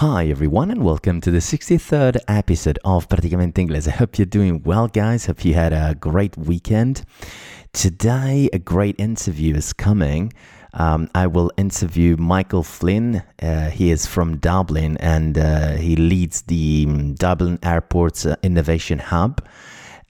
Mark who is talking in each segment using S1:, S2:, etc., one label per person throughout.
S1: Hi everyone and welcome to the 63rd episode of Praticamente Inglese. I hope you're doing well guys. Hope you had a great weekend. Today a great interview is coming. Um, I will interview Michael Flynn. Uh, he is from Dublin and uh, he leads the um, Dublin Airport's uh, Innovation Hub.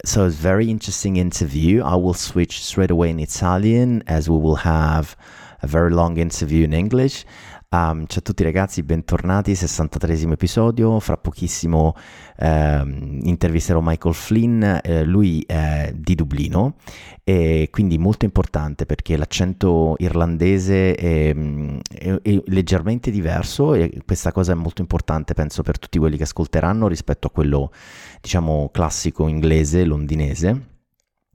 S1: So it's a very interesting interview. I will switch straight away in Italian as we will have a very long interview in English. Um, ciao a tutti ragazzi, bentornati, 63 episodio, fra pochissimo eh, intervisterò Michael Flynn, eh, lui è di Dublino e quindi molto importante perché l'accento irlandese è, è, è leggermente diverso e questa cosa è molto importante penso per tutti quelli che ascolteranno rispetto a quello diciamo classico inglese, londinese.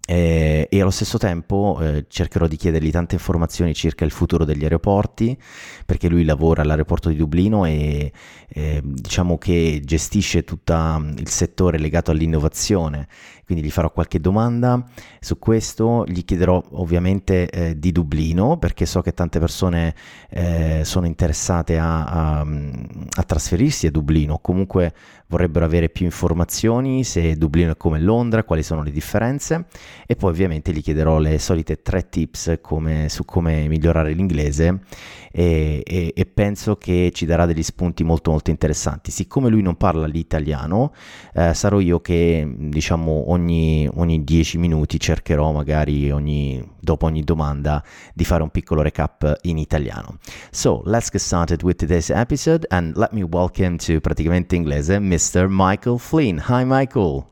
S1: Eh, e allo stesso tempo eh, cercherò di chiedergli tante informazioni circa il futuro degli aeroporti, perché lui lavora all'aeroporto di Dublino e eh, diciamo che gestisce tutto il settore legato all'innovazione. Quindi gli farò qualche domanda su questo, gli chiederò ovviamente eh, di Dublino, perché so che tante persone eh, sono interessate a, a, a trasferirsi a Dublino, comunque vorrebbero avere più informazioni se Dublino è come Londra, quali sono le differenze e poi ovviamente gli chiederò le solite tre tips come, su come migliorare l'inglese e, e, e, penso che ci darà degli spunti molto molto interessanti. Siccome lui non parla l'italiano, eh, sarò io che diciamo ogni, ogni 10 minuti cercherò magari ogni, dopo ogni domanda di fare un piccolo recap in italiano. So, let's get started with today's episode and let me welcome to Praticamente Inglese Mr. Michael Flynn. Hi Michael.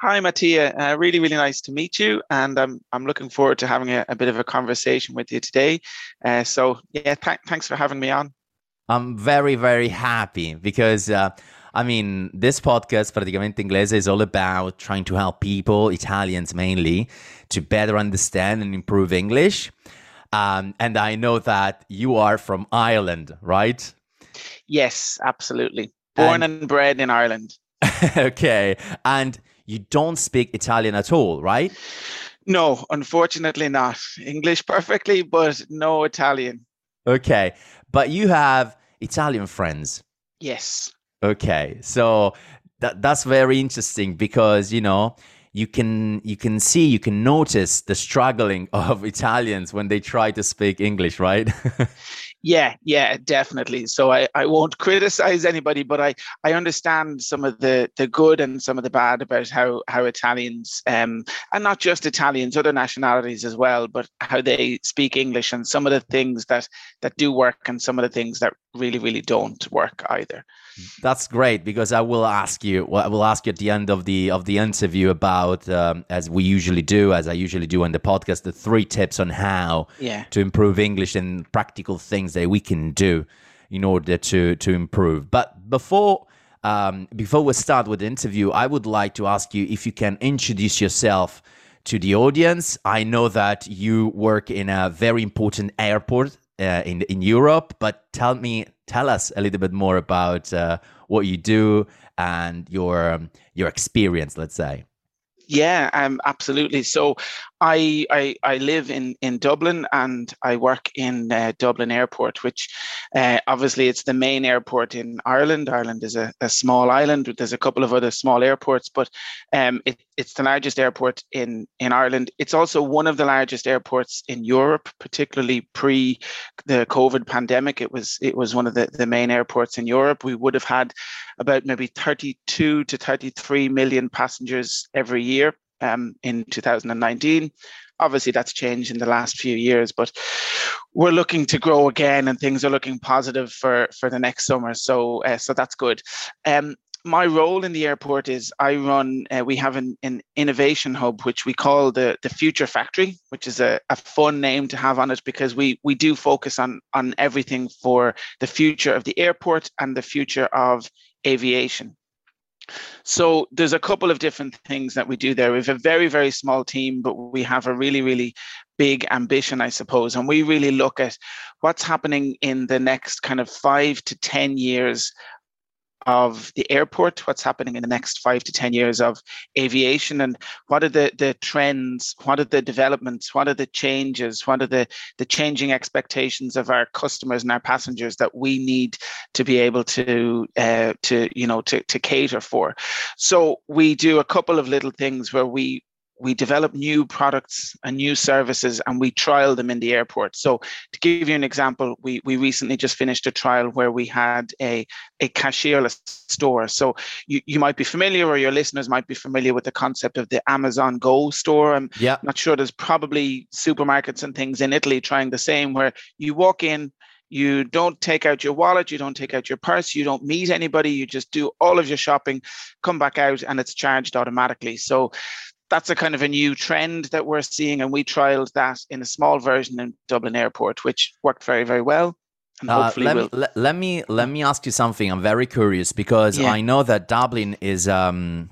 S2: Hi, Mattia. Uh, really, really nice to meet you. And I'm, I'm looking forward to having a, a bit of a conversation with you today. Uh, so, yeah, th- thanks for having me on.
S1: I'm very, very happy because, uh, I mean, this podcast, Praticamente Inglese, is all about trying to help people, Italians mainly, to better understand and improve English. Um, and I know that you are from Ireland, right?
S2: Yes, absolutely. Born and, and bred in Ireland.
S1: okay. And you don't speak Italian at all, right?
S2: No, unfortunately not. English perfectly, but no Italian.
S1: Okay. But you have Italian friends.
S2: Yes.
S1: Okay. So that that's very interesting because, you know, you can you can see you can notice the struggling of Italians when they try to speak English, right?
S2: Yeah, yeah, definitely. So I, I won't criticize anybody, but I, I understand some of the, the good and some of the bad about how how Italians um and not just Italians, other nationalities as well, but how they speak English and some of the things that that do work and some of the things that really, really don't work either.
S1: That's great because I will ask you. I will ask you at the end of the of the interview about, um, as we usually do, as I usually do on the podcast, the three tips on how
S2: yeah.
S1: to improve English and practical things that we can do in order to to improve. But before um, before we start with the interview, I would like to ask you if you can introduce yourself to the audience. I know that you work in a very important airport uh, in in Europe, but tell me tell us a little bit more about uh, what you do and your um, your experience let's say.
S2: Yeah um, absolutely. So I, I, I live in, in Dublin and I work in uh, Dublin Airport, which uh, obviously it's the main airport in Ireland. Ireland is a, a small island. There's a couple of other small airports, but um, it, it's the largest airport in, in Ireland. It's also one of the largest airports in Europe, particularly pre the COVID pandemic. It was it was one of the, the main airports in Europe. We would have had about maybe 32 to 33 million passengers every year um, in 2019. Obviously, that's changed in the last few years, but we're looking to grow again, and things are looking positive for for the next summer. So, uh, so that's good. Um, my role in the airport is I run. Uh, we have an, an innovation hub, which we call the the Future Factory, which is a, a fun name to have on it because we we do focus on on everything for the future of the airport and the future of aviation. So there's a couple of different things that we do there. We have a very, very small team, but we have a really, really big ambition, I suppose. And we really look at what's happening in the next kind of five to 10 years of the airport, what's happening in the next five to 10 years of aviation, and what are the, the trends, what are the developments, what are the changes, what are the, the changing expectations of our customers and our passengers that we need to be able to, uh, to you know, to, to cater for. So we do a couple of little things where we we develop new products and new services and we trial them in the airport. So to give you an example, we, we recently just finished a trial where we had a, a cashierless store. So you, you might be familiar or your listeners might be familiar with the concept of the Amazon Go store. I'm yeah. not sure there's probably supermarkets and things in Italy trying the same where you walk in, you don't take out your wallet, you don't take out your purse, you don't meet anybody, you just do all of your shopping, come back out, and it's charged automatically. So that's a kind of a new trend that we're seeing, and we trialed that in a small version in Dublin Airport, which worked very, very well.
S3: Uh, let, we'll... me, let, let, me let me ask you something. I'm very curious because yeah. I know that Dublin is um,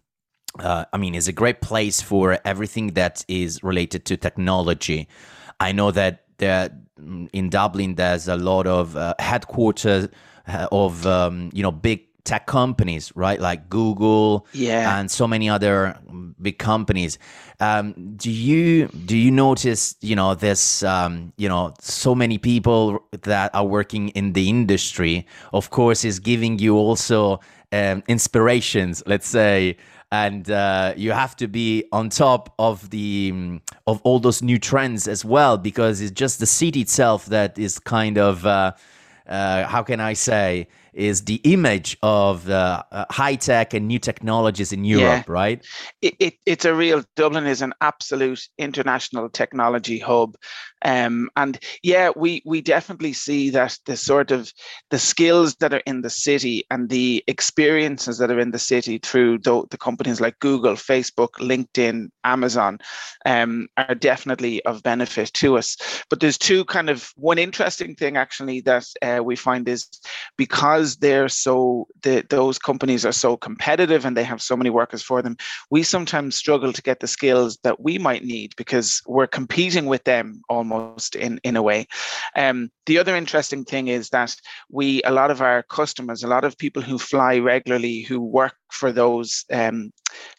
S3: uh, I mean, is a great place for everything that is related to technology. I know that there, in Dublin there's a lot of uh, headquarters uh, of um, you know big tech companies, right? Like Google,
S2: yeah,
S3: and so many other big companies. Um, do you do you notice, you know, this, um, you know, so many people that are working in the industry, of course, is giving you also um, inspirations, let's say, and uh, you have to be on top of the um, of all those new trends as well, because it's just the city itself that is kind of, uh, uh, how can I say? Is the image of uh, high tech and new technologies in Europe,
S2: yeah.
S3: right?
S2: It, it, it's a real, Dublin is an absolute international technology hub. Um, and yeah, we we definitely see that the sort of the skills that are in the city and the experiences that are in the city through the, the companies like Google, Facebook, LinkedIn, Amazon um, are definitely of benefit to us. But there's two kind of one interesting thing actually that uh, we find is because they're so the, those companies are so competitive and they have so many workers for them, we sometimes struggle to get the skills that we might need because we're competing with them almost almost in in a way. Um, the other interesting thing is that we a lot of our customers, a lot of people who fly regularly, who work for those um,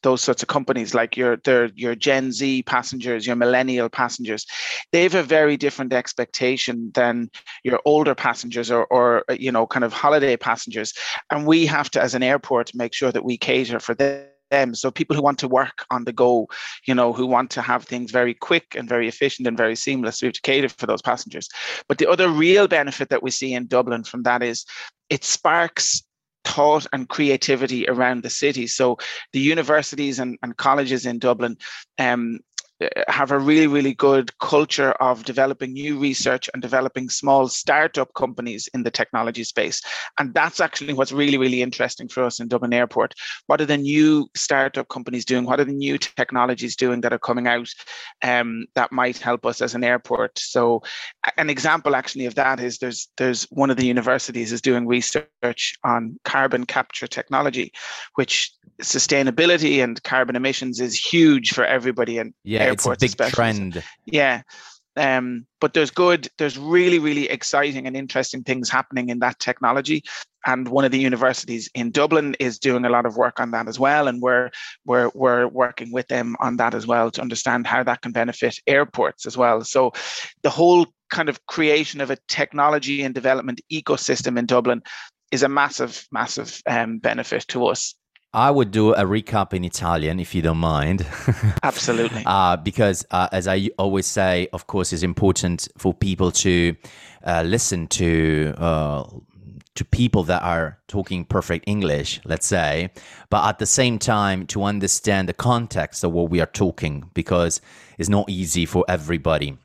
S2: those sorts of companies, like your their your Gen Z passengers, your millennial passengers, they have a very different expectation than your older passengers or or you know kind of holiday passengers, and we have to as an airport make sure that we cater for them them. So people who want to work on the go, you know, who want to have things very quick and very efficient and very seamless, we have to cater for those passengers. But the other real benefit that we see in Dublin from that is it sparks thought and creativity around the city. So the universities and, and colleges in Dublin um, have a really, really good culture of developing new research and developing small startup companies in the technology space. And that's actually what's really, really interesting for us in Dublin Airport. What are the new startup companies doing? What are the new technologies doing that are coming out um, that might help us as an airport? So, an example actually of that is there's there's one of the universities is doing research on carbon capture technology, which sustainability and carbon emissions is huge for everybody. And
S3: yeah, it's a big trend.
S2: Yeah. Um, but there's good, there's really, really exciting and interesting things happening in that technology. And one of the universities in Dublin is doing a lot of work on that as well. And we're we're we're working with them on that as well to understand how that can benefit airports as well. So the whole kind of creation of a technology and development ecosystem in Dublin is a massive, massive um, benefit to us.
S3: I would do a recap in Italian if you don't mind.
S2: Absolutely.
S3: uh, because, uh, as I always say, of course, it's important for people to uh, listen to. Uh, to people that are talking perfect English, let's say, but at the same time to understand the context of what we are talking because it's not easy for everybody.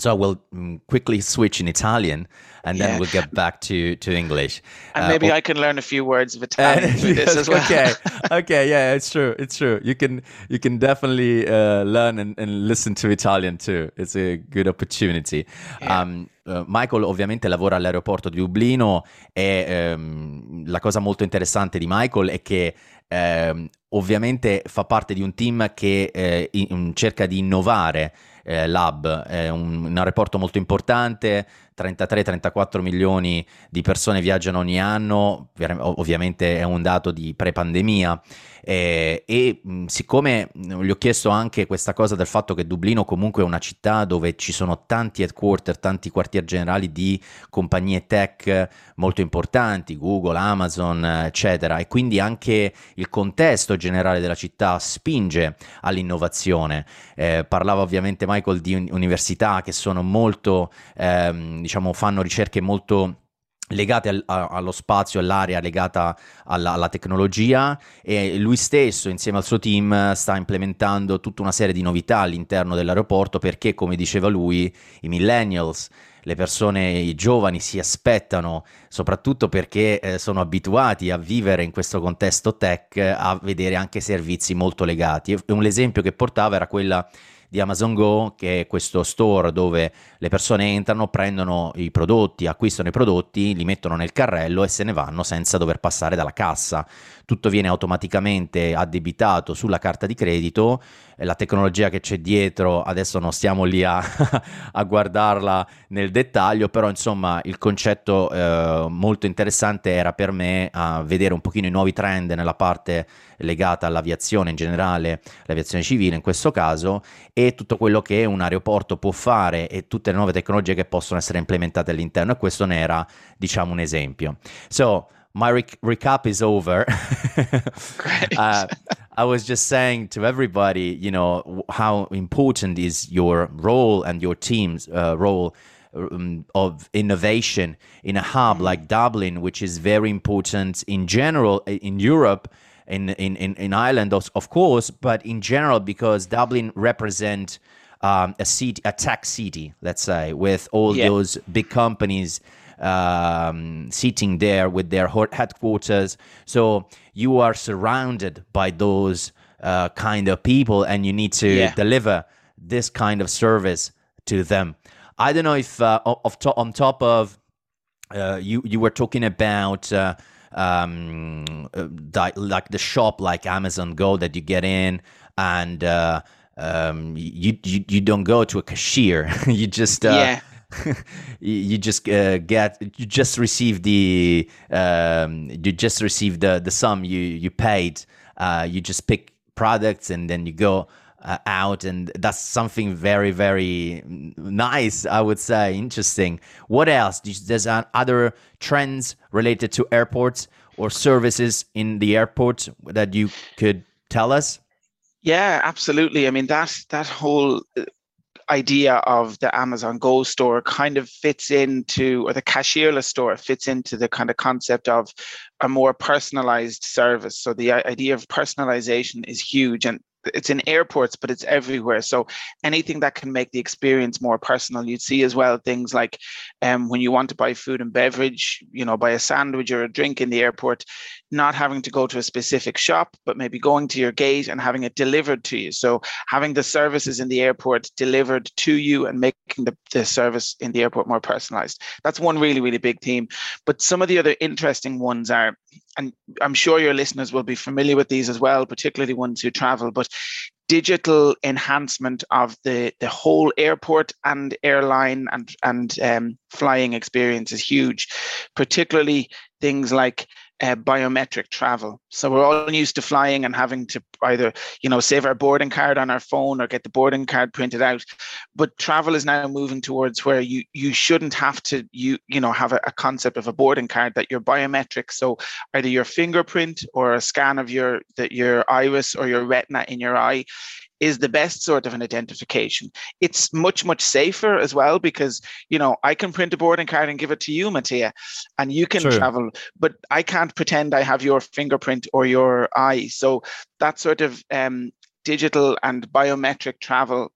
S3: So I will mm, quickly switch in Italian, and yeah. then we'll get back to to English.
S2: And uh, maybe I can learn a few words of Italian through this as well.
S3: okay, okay, yeah, it's true, it's true. You can you can definitely uh, learn and, and, listen to Italian too. It's a good opportunity. Yeah. Um, uh, Michael ovviamente lavora all'aeroporto di Dublino e um, la cosa molto interessante di Michael è che um, ovviamente fa parte di un team che eh, in, cerca di innovare eh, Lab, è un, un aeroporto molto importante, 33-34 milioni di persone viaggiano ogni anno, ovviamente è un dato di pre-pandemia eh, e siccome gli ho chiesto anche questa cosa del fatto che Dublino comunque è una città dove ci sono tanti headquarter, tanti quartier generali di compagnie tech molto importanti, Google, Amazon, eccetera, e quindi anche il contesto generale della città spinge all'innovazione. Eh, parlava ovviamente Michael di università che sono molto, ehm, diciamo, fanno ricerche molto legate al, a, allo spazio, all'area legata alla, alla, tecnologia e lui stesso insieme al suo team sta implementando tutta una serie di novità all'interno dell'aeroporto perché come diceva lui i millennials le persone i giovani si aspettano soprattutto perché eh, sono abituati a vivere in questo contesto tech a vedere anche servizi molto legati. E un esempio che portava era quella di Amazon Go, che è questo store dove le persone entrano, prendono i prodotti, acquistano i prodotti, li mettono nel carrello e se ne vanno senza dover passare dalla cassa. Tutto viene automaticamente addebitato sulla carta di credito, la tecnologia che c'è dietro, adesso non stiamo lì a, a guardarla nel dettaglio, però insomma il concetto eh, molto interessante era per me a vedere un pochino i nuovi trend nella parte legata all'aviazione in generale, l'aviazione civile in questo caso, e tutto quello che un aeroporto può fare e tutte le nuove tecnologie che possono essere implementate all'interno e questo ne era diciamo un esempio. So, my rec- recap is over. uh, I was just saying to everybody, you know, how important is your role and your team's uh, role um, of innovation in a hub mm-hmm. like Dublin, which is very important in general in Europe in in in, in Ireland, of, of course, but in general because Dublin represent um, a city, a tech city, let's say, with all yeah. those big companies um, sitting there with their headquarters. So you are surrounded by those uh, kind of people, and you need to yeah. deliver this kind of service to them. I don't know if uh, of to- on top of uh, you you were talking about uh, um, uh, like the shop like Amazon Go that you get in and uh, um, you, you you don't go to a cashier. you just uh,
S2: yeah.
S3: you just uh, get you just receive the um, you just receive the the sum you you paid. Uh, you just pick products and then you go uh, out and that's something very very nice i would say. Interesting. What else? There's other trends related to airports or services in the airport that you could tell us?
S2: Yeah absolutely. I mean that that whole uh, idea of the Amazon Go store kind of fits into, or the cashierless store fits into the kind of concept of a more personalized service. So the idea of personalization is huge. And it's in airports, but it's everywhere. So anything that can make the experience more personal, you'd see as well things like um, when you want to buy food and beverage, you know, buy a sandwich or a drink in the airport, not having to go to a specific shop, but maybe going to your gate and having it delivered to you. So having the services in the airport delivered to you and making the, the service in the airport more personalized. That's one really, really big theme. But some of the other interesting ones are and I'm sure your listeners will be familiar with these as well, particularly ones who travel, but digital enhancement of the, the whole airport and airline and, and um, flying experience is huge, particularly things like uh, biometric travel. So we're all used to flying and having to either, you know, save our boarding card on our phone or get the boarding card printed out. But travel is now moving towards where you you shouldn't have to you you know have a, a concept of a boarding card that you're biometric. So either your fingerprint or a scan of your that your iris or your retina in your eye is the best sort of an identification. It's much, much safer as well because, you know, I can print a boarding card and give it to you, Mattia, and you can travel, but I can't pretend I have your fingerprint or your eye. So that sort of um, digital and biometric travel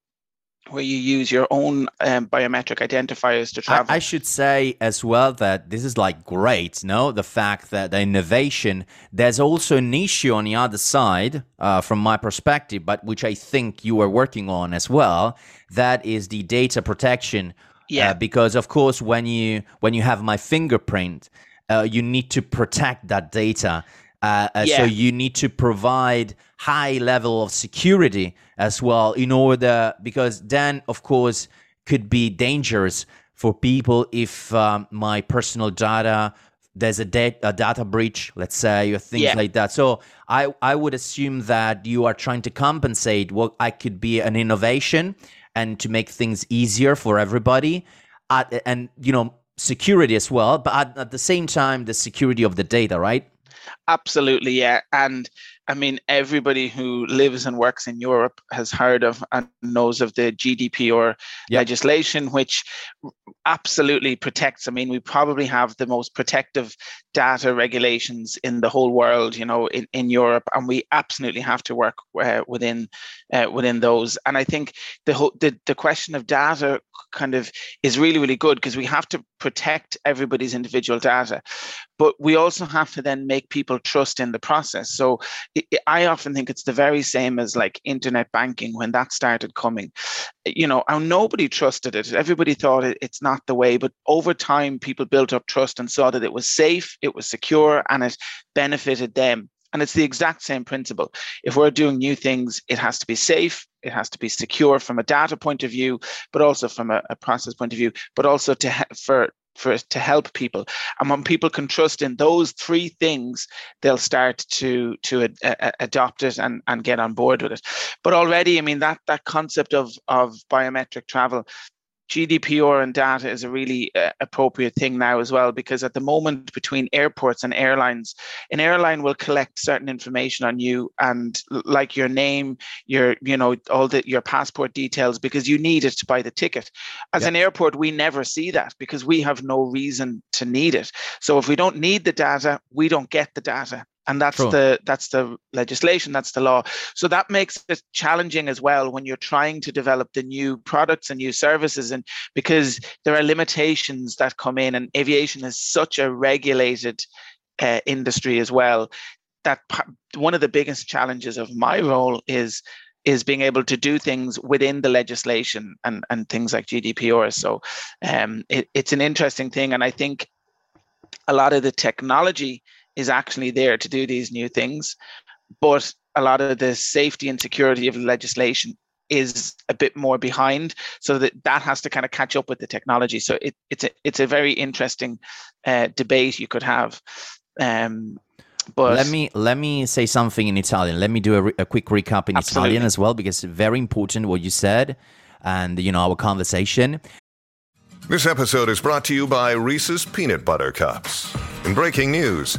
S2: where you use your own um, biometric identifiers to travel.
S3: I, I, should say as well that this is like great, no? The fact that the innovation, there's also an issue on the other side, uh, from my perspective, but which I think you are working on as well. That is the data protection. Uh,
S2: yeah.
S3: Uh, because of course, when you when you have my fingerprint, uh, you need to protect that data. Uh, uh, yeah. So you need to provide high level of security as well in order because then of course could be dangerous for people if um, my personal data there's a, da- a, data breach let's say or things yeah. like that so I, I would assume that you are trying to compensate what i could be an innovation and to make things easier for everybody at, and you know security as well but at, at the same time the security of the data right
S2: Absolutely, yeah. And I mean, everybody who lives and works in Europe has heard of and knows of the GDPR yep. legislation, which absolutely protects. I mean, we probably have the most protective data regulations in the whole world, you know, in, in Europe, and we absolutely have to work uh, within uh, within those. And I think the whole the, the question of data kind of is really really good because we have to protect everybody's individual data, but we also have to then make people trust in the process. So it, I often think it's the very same as like internet banking when that started coming. You know, nobody trusted it. Everybody thought it, it's not the way, but over time people built up trust and saw that it was safe, it was secure, and it benefited them. And it's the exact same principle. If we're doing new things, it has to be safe, it has to be secure from a data point of view, but also from a, a process point of view, but also to for for to help people. And when people can trust in those three things, they'll start to to adopt it and, and get on board with it. But already, I mean that that concept of of biometric travel GDPR and data is a really uh, appropriate thing now as well, because at the moment between airports and airlines, an airline will collect certain information on you and like your name, your, you know, all the your passport details because you need it to buy the ticket. As yep. an airport, we never see that because we have no reason to need it. So if we don't need the data, we don't get the data and that's the that's the legislation that's the law so that makes it challenging as well when you're trying to develop the new products and new services and because there are limitations that come in and aviation is such a regulated uh, industry as well that one of the biggest challenges of my role is is being able to do things within the legislation and, and things like GDPR. So um, it, it's an interesting thing. And I think a lot of the technology is actually there to do these new things, but a lot of the safety and security of the legislation is a bit more behind so that that has to kind of catch up with the technology so it, it's a it's a very interesting uh, debate you could have um, but
S3: let me let me say something in Italian. Let me do a, re- a quick recap in absolutely. Italian as well because it's very important what you said and you know our conversation.
S4: This episode is brought to you by Reese's Peanut Butter Cups. In breaking news,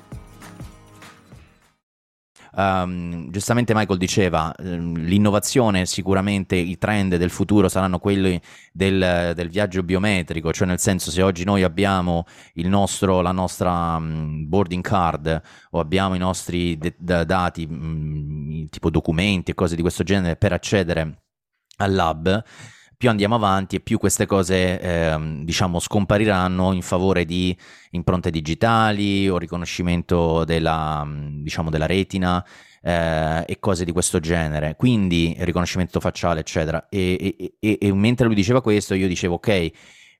S3: Um, giustamente Michael diceva, um, l'innovazione sicuramente, i trend del futuro saranno quelli del, del, viaggio biometrico, cioè nel senso se oggi noi abbiamo nostro, la nostra um, boarding card o abbiamo i nostri de- dati, mm, tipo documenti e cose di questo genere per accedere al lab, più andiamo avanti e più queste cose, eh, diciamo, scompariranno in favore di impronte digitali o riconoscimento della, diciamo, della retina eh, e cose di questo genere. Quindi riconoscimento facciale, eccetera. E, e, e, e mentre lui diceva questo, io dicevo, ok,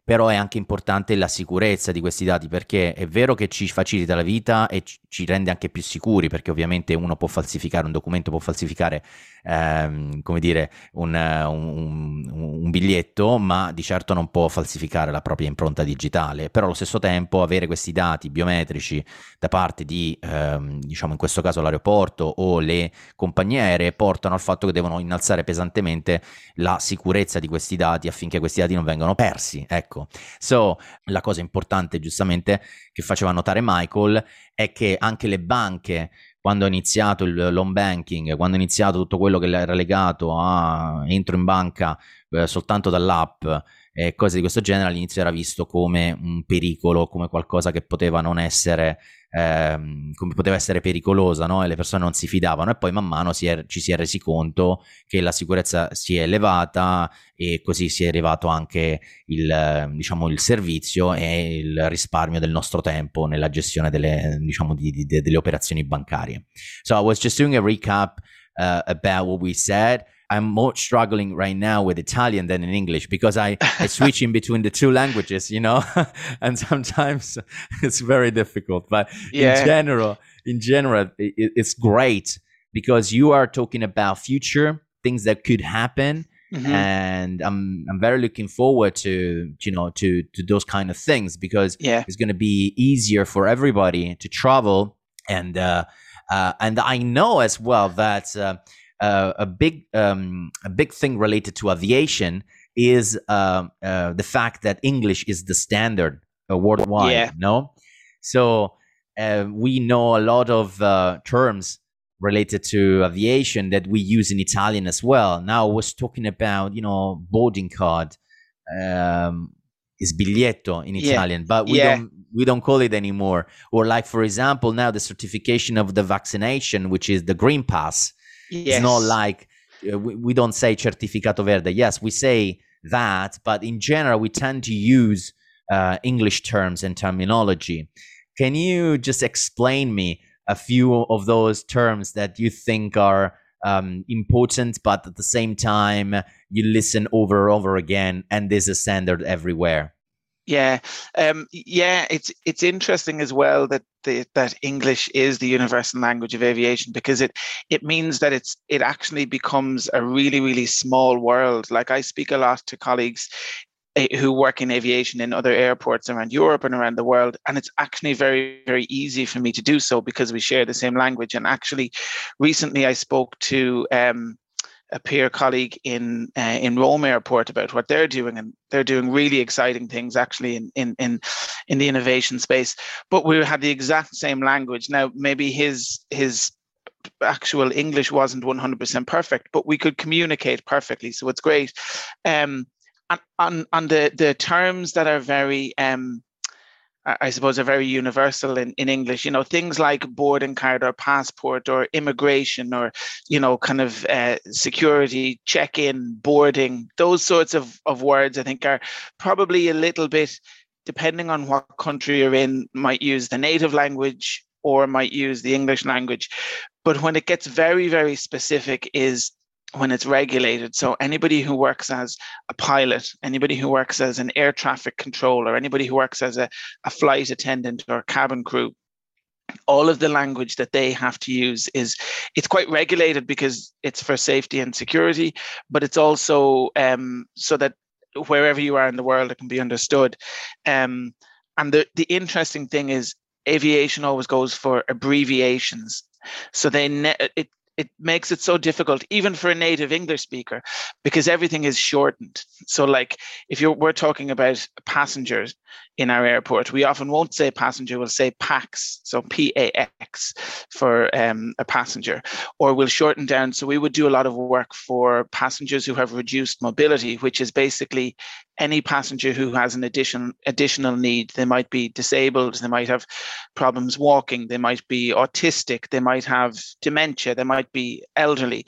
S3: però è anche importante la sicurezza di questi dati perché è vero che ci facilita la vita e ci rende anche più sicuri perché ovviamente uno può falsificare un documento, può falsificare ehm, come dire un, un, un, biglietto ma di certo non può falsificare la propria impronta digitale. Però allo stesso tempo avere questi dati biometrici da parte di ehm, diciamo in questo caso l'aeroporto o le compagnie aeree portano al fatto che devono innalzare pesantemente la sicurezza di questi dati affinché questi dati non vengano persi. Ecco Ecco, so, la cosa importante giustamente che faceva notare Michael è che anche le banche quando è iniziato il l'home banking, quando è iniziato tutto quello che era legato a entro in banca eh, soltanto dall'app e cose di questo genere, all'inizio era visto come un pericolo, come qualcosa che poteva non essere ehm, come poteva essere pericolosa no? e le persone non si fidavano e poi man mano si è, ci si è resi conto che la sicurezza si è elevata e così si è elevato anche il, diciamo, il servizio e il risparmio del nostro tempo nella gestione delle, diciamo, di, di, delle operazioni bancarie. So I was just doing a recap uh, about what we said. I'm more struggling right now with Italian than in English because I, I switch in between the two languages, you know, and sometimes it's very difficult. But yeah. in general, in general, it, it's great because you are talking about future things that could happen. Mm-hmm. And I'm I'm very looking forward to you know to to those kind of things because yeah. it's going to be easier for everybody to travel and uh, uh, and I know as well that uh, uh, a big um, a big thing related to aviation is uh, uh, the fact that English is the standard uh, worldwide. Yeah. No, so uh, we know a lot of uh, terms related to aviation that we use in Italian as well. Now I was talking about you know boarding card. Um, is biglietto in yeah. Italian, but we yeah. don't we don't call it anymore. Or like for example, now the certification of the vaccination, which is the green pass. Yes. It's not like uh, we, we don't say certificato verde. Yes, we say that, but in general, we tend to use uh, English terms and terminology. Can you just explain me a few of those terms that you think are um, important, but at the same time you listen over and over again, and there's a standard everywhere?
S2: Yeah, um, yeah, it's it's interesting as well that the, that English is the universal language of aviation because it it means that it's it actually becomes a really really small world. Like I speak a lot to colleagues eh, who work in aviation in other airports around Europe and around the world. And it's actually very, very easy for me to do so because we share the same language. And actually, recently I spoke to um, a peer colleague in uh, in Rome Airport about what they're doing, and they're doing really exciting things actually in in in in the innovation space. But we had the exact same language. Now maybe his his actual English wasn't 100% perfect, but we could communicate perfectly. So it's great. Um, and on on the the terms that are very um I suppose, are very universal in, in English. You know, things like boarding card or passport or immigration or, you know, kind of uh, security, check in, boarding, those sorts of, of words, I think, are probably a little bit, depending on what country you're in, might use the native language or might use the English language. But when it gets very, very specific, is when it's regulated. So anybody who works as a pilot, anybody who works as an air traffic controller, anybody who works as a, a flight attendant or cabin crew, all of the language that they have to use is it's quite regulated because it's for safety and security, but it's also um, so that wherever you are in the world, it can be understood. Um, and the, the interesting thing is aviation always goes for abbreviations. So they ne- it it makes it so difficult even for a native english speaker because everything is shortened. So like if you're we're talking about passengers in our airport we often won't say passenger we'll say pax so p-a-x for um, a passenger or we'll shorten down so we would do a lot of work for passengers who have reduced mobility which is basically any passenger who has an addition, additional need. They might be disabled, they might have problems walking, they might be autistic, they might have dementia, they might be elderly.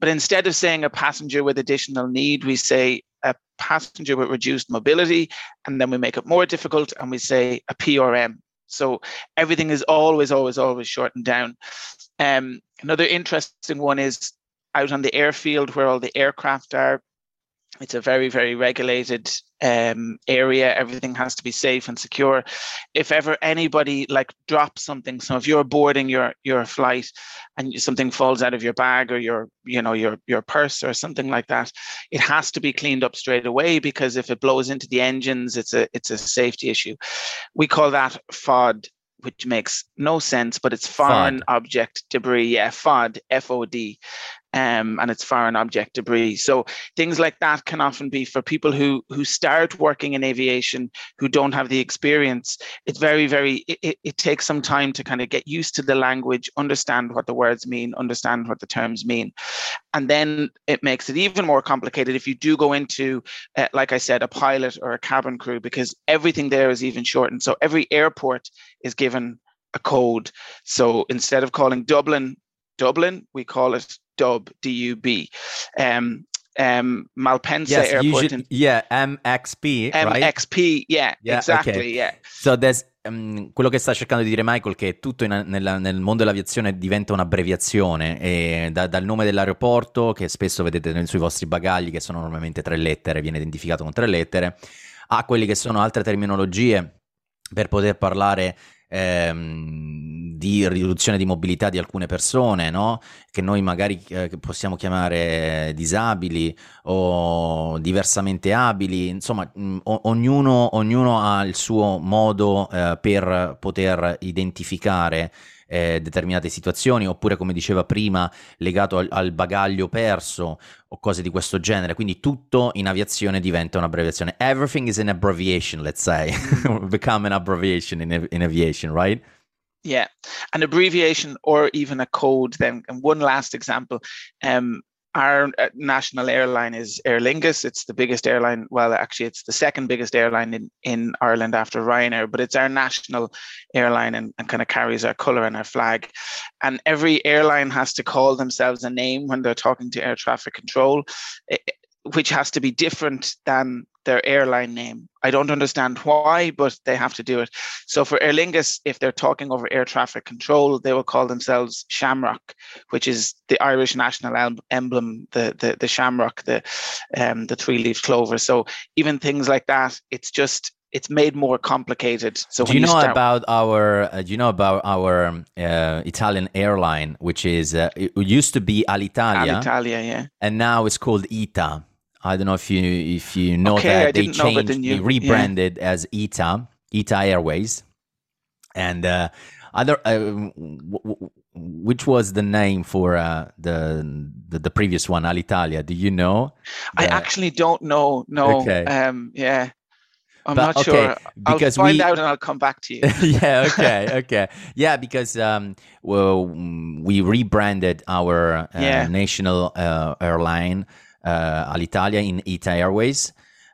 S2: But instead of saying a passenger with additional need, we say a passenger with reduced mobility, and then we make it more difficult and we say a PRM. So everything is always, always, always shortened down. Um, another interesting one is out on the airfield where all the aircraft are. It's a very, very regulated um, area. Everything has to be safe and secure. If ever anybody like drops something, so if you're boarding your your flight and something falls out of your bag or your you know your your purse or something like that, it has to be cleaned up straight away because if it blows into the engines, it's a it's a safety issue. We call that FOD which makes no sense, but it's foreign FOD. object debris. Yeah, FOD, F O D um, and it's foreign object debris. So things like that can often be for people who who start working in aviation who don't have the experience. It's very very it, it takes some time to kind of get used to the language, understand what the words mean, understand what the terms mean, and then it makes it even more complicated if you do go into, uh, like I said, a pilot or a cabin crew because everything there is even shortened. So every airport is given a code. So instead of calling Dublin Dublin, we call it Dub, D-U-B. Um, um, Malpensa yes, Airport. Usually,
S3: in, yeah, MXP,
S2: MXP,
S3: right?
S2: yeah, yeah, exactly, okay. yeah.
S3: So there's um, quello che sta cercando di dire Michael che tutto in, nel, nel, mondo dell'aviazione diventa un'abbreviazione e da, dal nome dell'aeroporto che spesso vedete sui vostri bagagli che sono normalmente tre lettere, viene identificato con tre lettere, a quelli che sono altre terminologie per poter parlare ehm, di riduzione di mobilità di alcune persone, no? che noi magari eh, possiamo chiamare disabili o diversamente abili, insomma mh, mm, ognuno, ognuno, ha il suo modo eh, per poter identificare eh, determinate situazioni, oppure come diceva prima, legato al, al, bagaglio perso o cose di questo genere. Quindi tutto in aviazione diventa un'abbreviazione. Everything is an abbreviation, let's say, become an abbreviation in, in aviation, right?
S2: Yeah, an abbreviation or even a code. Then, and one last example. Um, our uh, national airline is Aer Lingus. It's the biggest airline. Well, actually, it's the second biggest airline in, in Ireland after Ryanair, but it's our national airline and, and kind of carries our colour and our flag. And every airline has to call themselves a name when they're talking to air traffic control, which has to be different than their airline name. I don't understand why, but they have to do it. So for Aer Lingus, if they're talking over air traffic control, they will call themselves Shamrock, which is the Irish national emblem, the the, the shamrock, the um, the three leaf clover. So even things like that, it's just it's made more complicated. So
S3: do you know start... about our? Uh, do you know about our uh, Italian airline, which is uh, it used to be Alitalia,
S2: Alitalia, yeah,
S3: and now it's called ITA. I don't know if you if you know okay, that I they changed, know, they rebranded yeah. as ITA, ITA Airways, and uh, other uh, w- w- which was the name for uh, the, the, the previous one, Alitalia? Do you know?
S2: The... I actually don't know. No. Okay. Um, yeah. I'm but, not okay, sure. Because I'll find we, out and I'll come back to you.
S3: yeah. Okay. Okay. Yeah, because um, well, we rebranded our uh, yeah. national uh, airline uh, Alitalia in ITA Airways.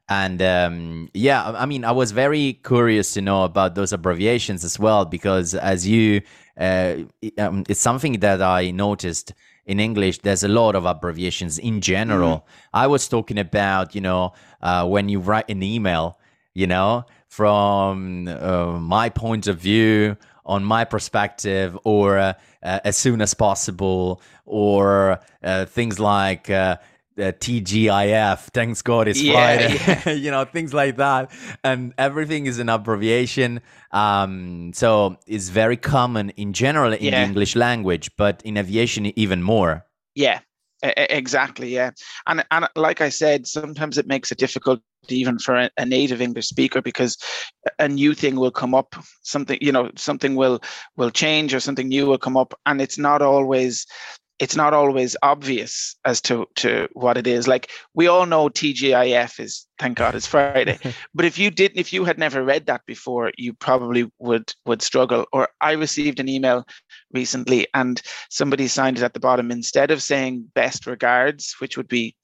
S3: And um, yeah, I mean, I was very curious to know about those abbreviations as well, because as you, uh, um, it's something that I noticed in English. There's a lot of abbreviations in general. Mm-hmm. I was talking about, you know, uh, when you write an email, you know, from uh, my point of view, on my perspective, or uh, as soon as possible, or uh, things like uh, TGIF, thanks God it's yeah, Friday, yeah. you know, things like that. And everything is an abbreviation. Um, so it's very common in general in yeah. the English language, but in aviation, even more.
S2: Yeah, exactly. Yeah. And, and like I said, sometimes it makes it difficult even for a, a native English speaker because a new thing will come up, something, you know, something will, will change or something new will come up. And it's not always it's not always obvious as to to what it is. Like we all know TGIF is thank God it's Friday. but if you didn't, if you had never read that before, you probably would would struggle. Or I received an email recently and somebody signed it at the bottom instead of saying best regards, which would be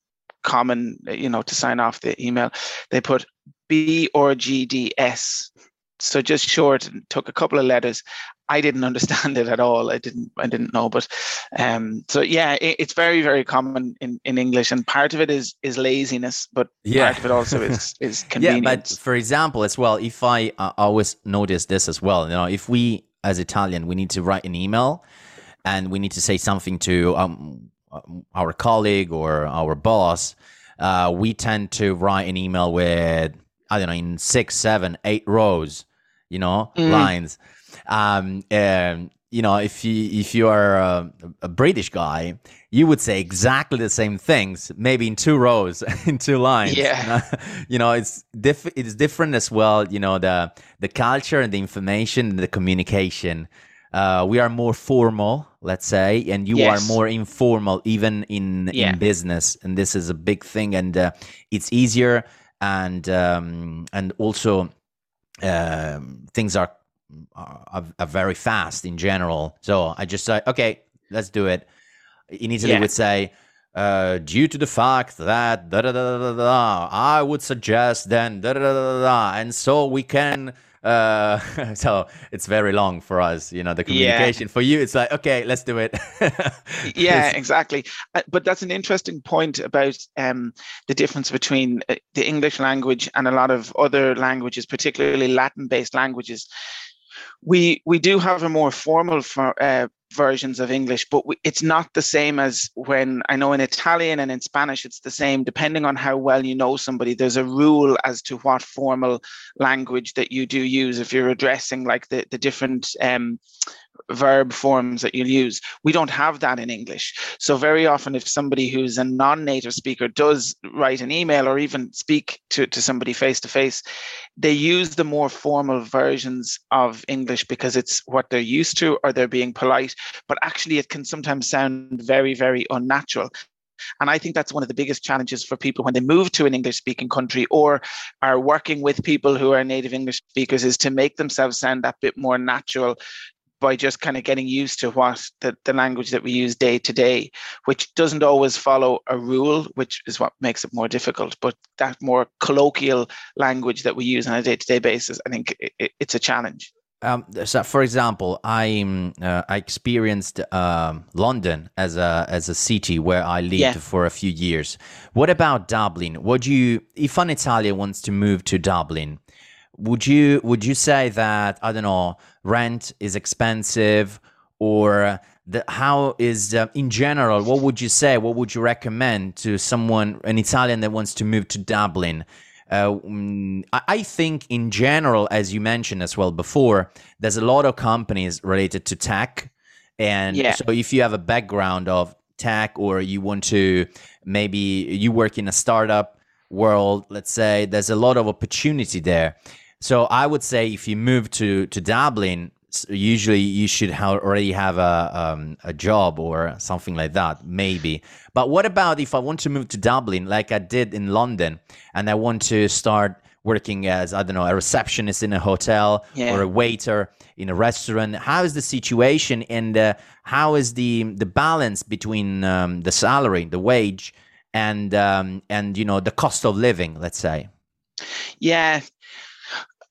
S2: common, you know, to sign off the email, they put B or GDS. So just short and took a couple of letters I didn't understand it at all. I didn't I didn't know, but um, so yeah, it, it's very very common in, in English, and part of it is is laziness, but yeah. part of it also is is convenience.
S3: yeah, but for example, as well, if I uh, always notice this as well, you know, if we as Italian we need to write an email and we need to say something to um, our colleague or our boss, uh, we tend to write an email with I don't know in six, seven, eight rows, you know, mm. lines. Um, and you know, if you if you are a, a, British guy, you would say exactly the same things, maybe in two rows, in two lines.
S2: Yeah,
S3: you know, it's diff- it's different as well. You know, the the culture and the information and the communication. Uh, we are more formal, let's say, and you yes. are more informal, even in yeah. in business. And this is a big thing, and uh, it's easier, and um, and also um, things are, are, are very fast in general. So I just say, okay, let's do it. In Italy, yeah. would say. Uh, due to the fact that da, da, da, da, da, I would suggest then da, da, da, da, da, and so we can uh, so it's very long for us, you know, the communication. Yeah. For you, it's like, okay, let's do it.
S2: yeah, exactly. Uh, but that's an interesting point about um, the difference between uh, the English language and a lot of other languages, particularly Latin-based languages. We we do have a more formal for, uh, versions of English, but we, it's not the same as when I know in Italian and in Spanish, it's the same. Depending on how well you know somebody, there's a rule as to what formal language that you do use if you're addressing like the, the different um, verb forms that you'll use. We don't have that in English. So, very often, if somebody who's a non native speaker does write an email or even speak to, to somebody face to face, they use the more formal versions of English because it's what they're used to or they're being polite. But actually, it can sometimes sound very, very unnatural. And I think that's one of the biggest challenges for people when they move to an English speaking country or are working with people who are native English speakers is to make themselves sound that bit more natural by just kind of getting used to what the, the language that we use day to day, which doesn't always follow a rule, which is what makes it more difficult. But that more colloquial language that we use on a day to day basis, I think it, it's a challenge.
S3: Um, so, for example, I uh, I experienced um, London as a as a city where I lived yeah. for a few years. What about Dublin? Would you, if an Italian wants to move to Dublin, would you would you say that I don't know rent is expensive or the, how is uh, in general what would you say what would you recommend to someone an Italian that wants to move to Dublin? Uh, mm, I think in general, as you mentioned as well before, there's a lot of companies related to tech, and yeah. so if you have a background of tech or you want to maybe you work in a startup world, let's say, there's a lot of opportunity there. So I would say if you move to to Dublin, usually you should ha- already have a um, a job or something like that, maybe. But what about if I want to move to Dublin, like I did in London, and I want to start working as I don't know a receptionist in a hotel yeah. or a waiter in a restaurant? How is the situation, and uh, how is the the balance between um, the salary, the wage, and um, and you know the cost of living? Let's say.
S2: Yeah,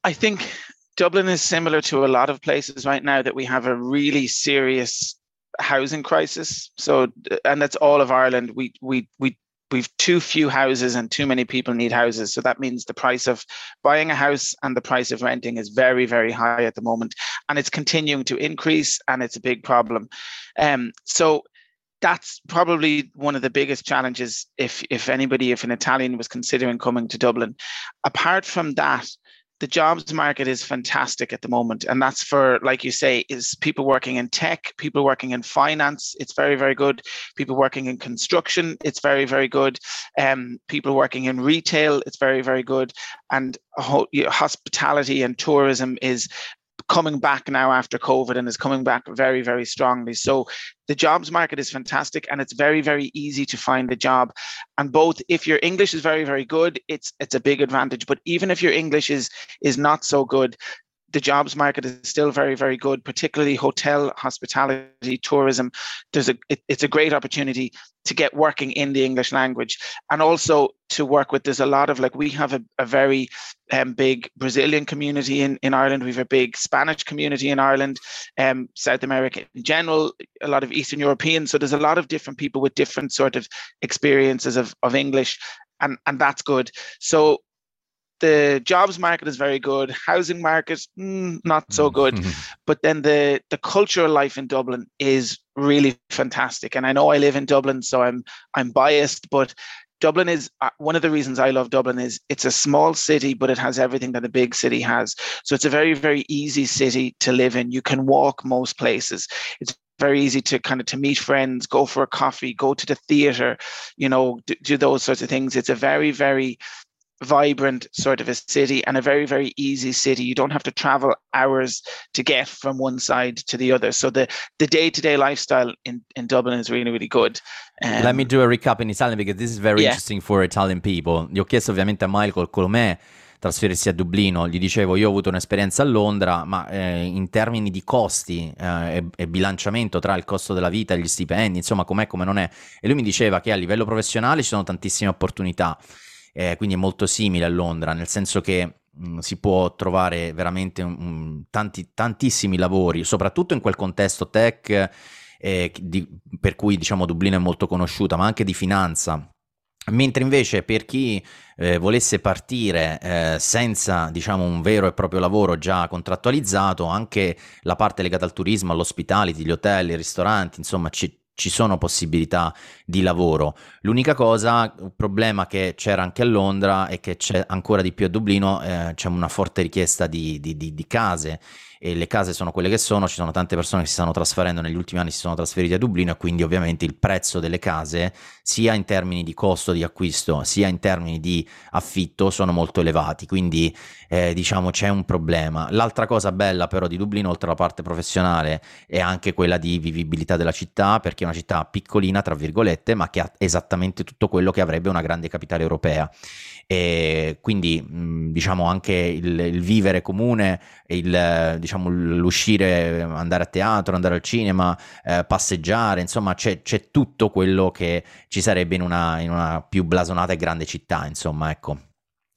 S2: I think Dublin is similar to a lot of places right now that we have a really serious housing crisis. So, and that's all of Ireland. We we we we've too few houses and too many people need houses. So that means the price of buying a house and the price of renting is very, very high at the moment. And it's continuing to increase and it's a big problem. Um, so that's probably one of the biggest challenges if if anybody, if an Italian was considering coming to Dublin. Apart from that, the jobs market is fantastic at the moment. And that's for like you say is people working in tech people working in finance it's very very good. People working in construction it's very very good. Um, people working in retail it's very very good. And hospitality and tourism is coming back now after COVID and is coming back very, very strongly. So the jobs market is fantastic and it's very, very easy to find a job. And both if your English is very, very good, it's it's a big advantage. But even if your English is is not so good, the jobs market is still very, very good, particularly hotel, hospitality, tourism. There's a it, it's a great opportunity to get working in the English language and also to work with. There's a lot of like we have a, a very um, big Brazilian community in, in Ireland. We have a big Spanish community in Ireland, um, South America in general, a lot of Eastern Europeans. So there's a lot of different people with different sort of experiences of, of English and, and that's good. So the jobs market is very good. Housing market mm, not so good. But then the the cultural life in dublin is really fantastic. And i know i live in dublin so i'm i'm biased but dublin is uh, one of the reasons i love dublin is it's a small city but it has everything that a big city has. So it's a very very easy city to live in. You can walk most places. It's very easy to kind of to meet friends go for a coffee go to the theater you know do, do those sorts of things. It's a very very vibrant sort of a city and a very very easy city you don't have to travel hours to get from one side to the other so the the day-to-day lifestyle in in dublin is really really good
S3: um, let me do a recap in italian because this is very yeah. interesting for italian people gli ho chiesto ovviamente a michael come trasferirsi a Dublino. Gli dicevo, io ho avuto un'esperienza a Londra, ma eh, in termini di costi eh, e, e, bilanciamento tra il costo della vita e gli stipendi, insomma, com'è, come non è. E lui mi diceva che a livello professionale ci sono tantissime opportunità eh, quindi è molto simile a Londra, nel senso che mh, mm, si può trovare veramente um, tanti, tantissimi lavori, soprattutto in quel contesto tech eh, di, per cui diciamo Dublino è molto conosciuta, ma anche di finanza. Mentre invece per chi eh, volesse partire eh, senza diciamo un vero e proprio lavoro già contrattualizzato, anche la parte legata al turismo, all'hospitality, gli hotel, i ristoranti, insomma ci, ci sono possibilità di lavoro. L'unica cosa, il problema che c'era anche a Londra e che c'è ancora di più a Dublino, eh, c'è una forte richiesta di, di, di, di case e le case sono quelle che sono, ci sono tante persone che si stanno trasferendo, negli ultimi anni si sono trasferiti a Dublino e quindi ovviamente il prezzo delle case sia in termini di costo di acquisto sia in termini di affitto sono molto elevati, quindi eh, diciamo c'è un problema. L'altra cosa bella però di Dublino oltre alla parte professionale è anche quella di vivibilità della città perché è una città piccolina tra virgolette ma che ha esattamente tutto quello che avrebbe una grande capitale europea e quindi diciamo anche il, il vivere comune, il, diciamo, l'uscire, andare a teatro, andare al cinema, eh, passeggiare, insomma c'è, c'è, tutto quello che ci sarebbe in una, in una più blasonata e grande città, insomma, ecco.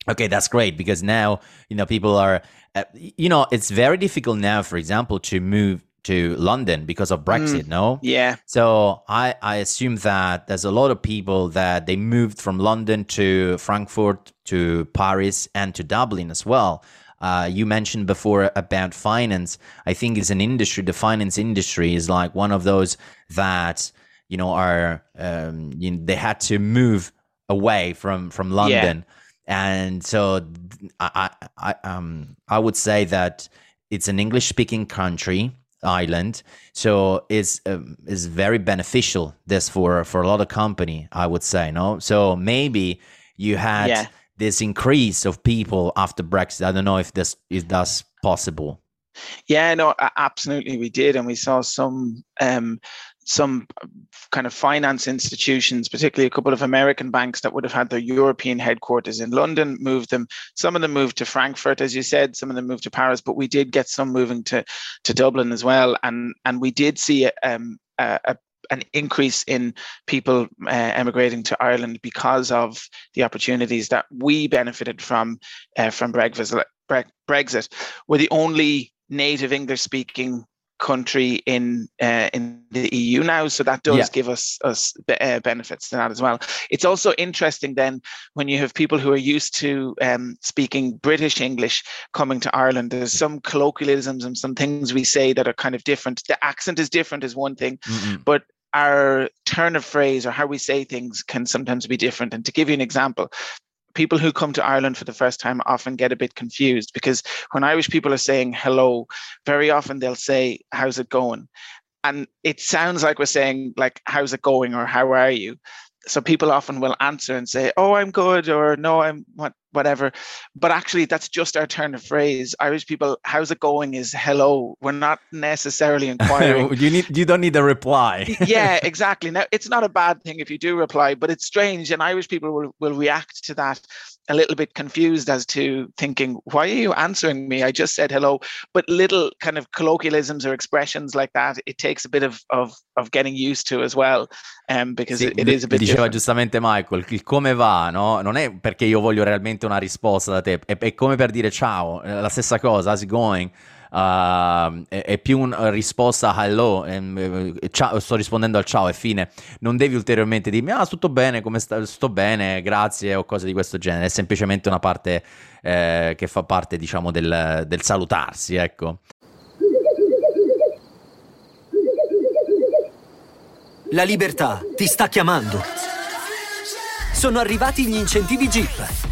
S3: Okay, that's great because now, you know, people are, uh, you know, it's very difficult now, for example, to move to London because of Brexit, mm, no?
S2: Yeah.
S3: So I, I assume that there's a lot of people that they moved from London to Frankfurt, to Paris, and to Dublin as well. Uh, you mentioned before about finance. I think it's an industry. The finance industry is like one of those that you know are um, you know, they had to move away from from London, yeah. and so I, I um I would say that it's an English speaking country island. So it's um, is very beneficial this for for a lot of company i would say no? So maybe you had yeah. this increase of people after brexit. I don't know if this is that's possible.
S2: Yeah no absolutely we did and we saw some um some kind of finance institutions, particularly a couple of American banks that would have had their European headquarters in London, moved them. Some of them moved to Frankfurt, as you said. Some of them moved to Paris, but we did get some moving to to Dublin as well, and and we did see um, a, a an increase in people uh, emigrating to Ireland because of the opportunities that we benefited from uh, from Brexit. Brexit. We're the only native English speaking country in uh, in the EU now, so that does yeah. give us us uh, benefits to that as well. It's also interesting then when you have people who are used to um, speaking British English coming to Ireland. There's some colloquialisms and some things we say that are kind of different. The accent is different is one thing, mm-hmm. but our turn of phrase or how we say things can sometimes be different. And to give you an example, people who come to Ireland for the first time often get a bit confused because when Irish people are saying hello, very often they'll say, How's it going? And it sounds like we're saying, like, how's it going or how are you? So people often will answer and say, Oh, I'm good, or no, I'm what whatever. But actually, that's just our turn of phrase. Irish people, how's it going? Is hello. We're not necessarily inquiring.
S3: you need you don't need a reply.
S2: yeah, exactly. Now it's not a bad thing if you do reply, but it's strange, and Irish people will, will react to that a little bit confused as to thinking, why are you answering me? I just said hello. But little kind of colloquialisms or expressions like that, it takes a bit of of, of getting used to as well. Um, because sì, it, it is a bit
S3: diceva
S2: different.
S3: giustamente Michael, il come va, no? Non è perché io voglio realmente una risposta da te, è, è come per dire ciao, la stessa cosa, how's it going? Uh, è, è, più una risposta hello, ehm, ciao, sto rispondendo al ciao e fine. Non devi ulteriormente dirmi ah tutto bene, come sta, sto bene, grazie o cose di questo genere. È semplicemente una parte eh, che fa parte, diciamo, del, del salutarsi, ecco.
S5: La libertà ti sta chiamando. Sono arrivati gli incentivi Jeep.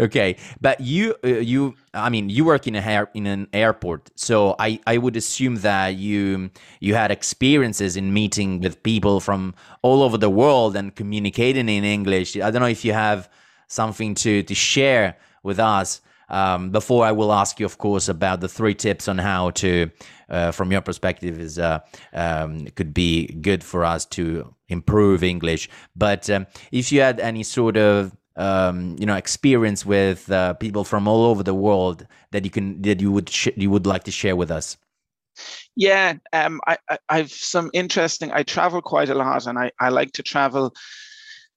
S3: Okay, but you uh, you I mean you work in a hair, in an airport, so I I would assume that you you had experiences in meeting with people from all over the world and communicating in English. I don't know if you have something to to share with us. Um, before I will ask you, of course, about the three tips on how to, uh, from your perspective, is uh, um, could be good for us to improve English. But um, if you had any sort of um, you know experience with uh, people from all over the world that you can that you would you would like to share with us
S2: yeah um, I, I have some interesting i travel quite a lot and i, I like to travel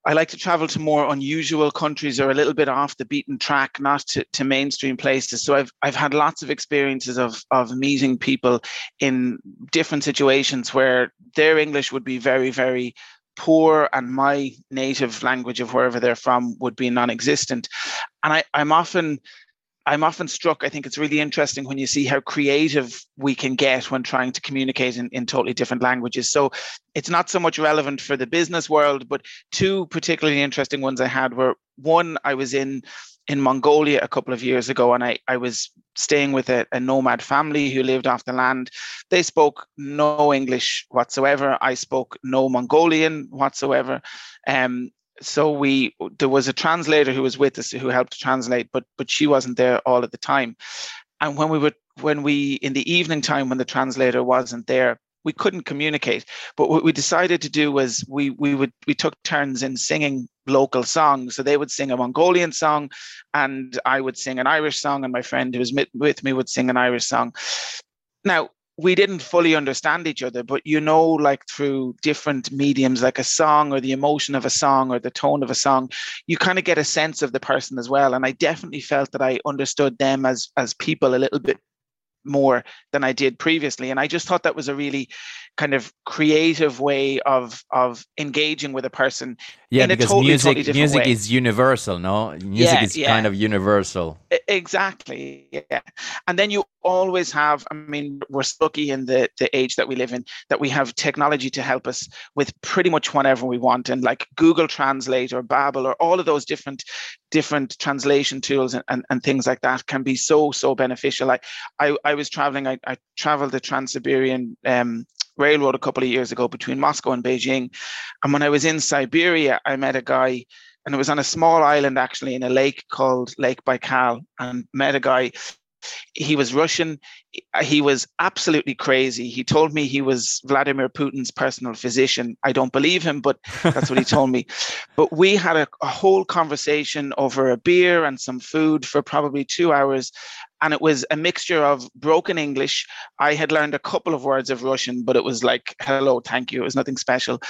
S2: I like to travel to more unusual countries or a little bit off the beaten track, not to, to mainstream places. So I've I've had lots of experiences of of meeting people in different situations where their English would be very, very poor and my native language of wherever they're from would be non-existent. And I, i'm often i'm often struck i think it's really interesting when you see how creative we can get when trying to communicate in, in totally different languages. So it's not so much relevant for the business world but two particularly interesting ones i had were one i was in in Mongolia a couple of years ago, and I, I was staying with a, a, nomad family who lived off the land. They spoke no English whatsoever. I spoke no Mongolian whatsoever. Um, so we there was a translator who was with us who helped translate, but but she wasn't there all at the time. And when we were when we in the evening time when the translator wasn't there, we couldn't communicate. But what we decided to do was we we would we took turns in singing local songs. So they would sing a Mongolian song, and I would sing an Irish song, and my friend who was with me would sing an Irish song. Now we didn't fully understand each other, but you know, like through different mediums, like a song or the emotion of a song or the tone of a song, you kind of get a sense of the person as well. And I definitely felt that I understood them as as people a little bit more than I did previously. And I just thought that was a really kind of creative way of of engaging with a person.
S3: Yeah, because totally, music totally music way. is universal, no? Music yeah, is yeah. kind of universal.
S2: Exactly. Yeah. And then you always have, I mean, we're lucky in the the age that we live in that we have technology to help us with pretty much whatever we want. And like Google Translate or Babbel or all of those different different translation tools and, and, and things like that can be so, so beneficial. Like I, I was traveling, I, I traveled the Trans-Siberian um, railroad a couple of years ago between Moscow and Beijing. And when I was in Siberia, I met a guy, and it was on a small island actually in a lake called Lake Baikal, and met a guy. He was Russian. He was absolutely crazy. He told me he was Vladimir Putin's personal physician. I don't believe him, but that's what he told me. But we had a, a whole conversation over a beer and some food for probably two hours and it was a mixture of broken English. I had learned a couple of words of Russian, but it was like hello, thank you. It was nothing special,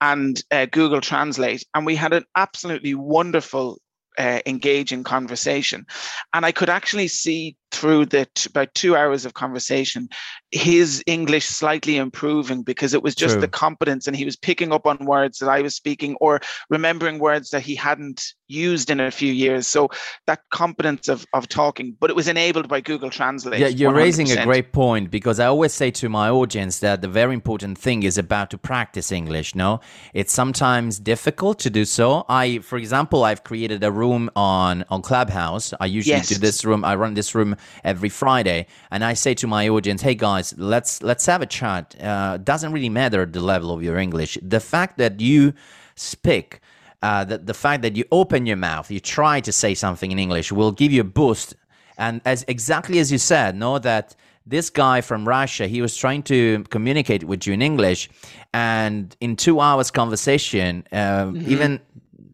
S2: and uh, Google Translate, and we had an absolutely wonderful. Uh, engaging conversation and i could actually see through the t- about two hours of conversation, his English slightly improving because it was just True. the competence and he was picking up on words that I was speaking or remembering words that he hadn't used in a few years. So that competence of, of talking, but it was enabled by Google Translate.
S3: Yeah, you're 100%. raising a great point because I always say to my audience that the very important thing is about to practice English. No, it's sometimes difficult to do so. I, for example, I've created a room on on Clubhouse. I usually yes. do this room. I run this room every Friday, and I say to my audience, "Hey guys, let's let's have a chat. Uh, doesn't really matter the level of your English. The fact that you speak." uh, the, the fact that you open your mouth, you try to say something in English will give you a boost. And as exactly as you said, know that this guy from Russia, he was trying to communicate with you in English, and in two hours conversation, uh, mm-hmm. even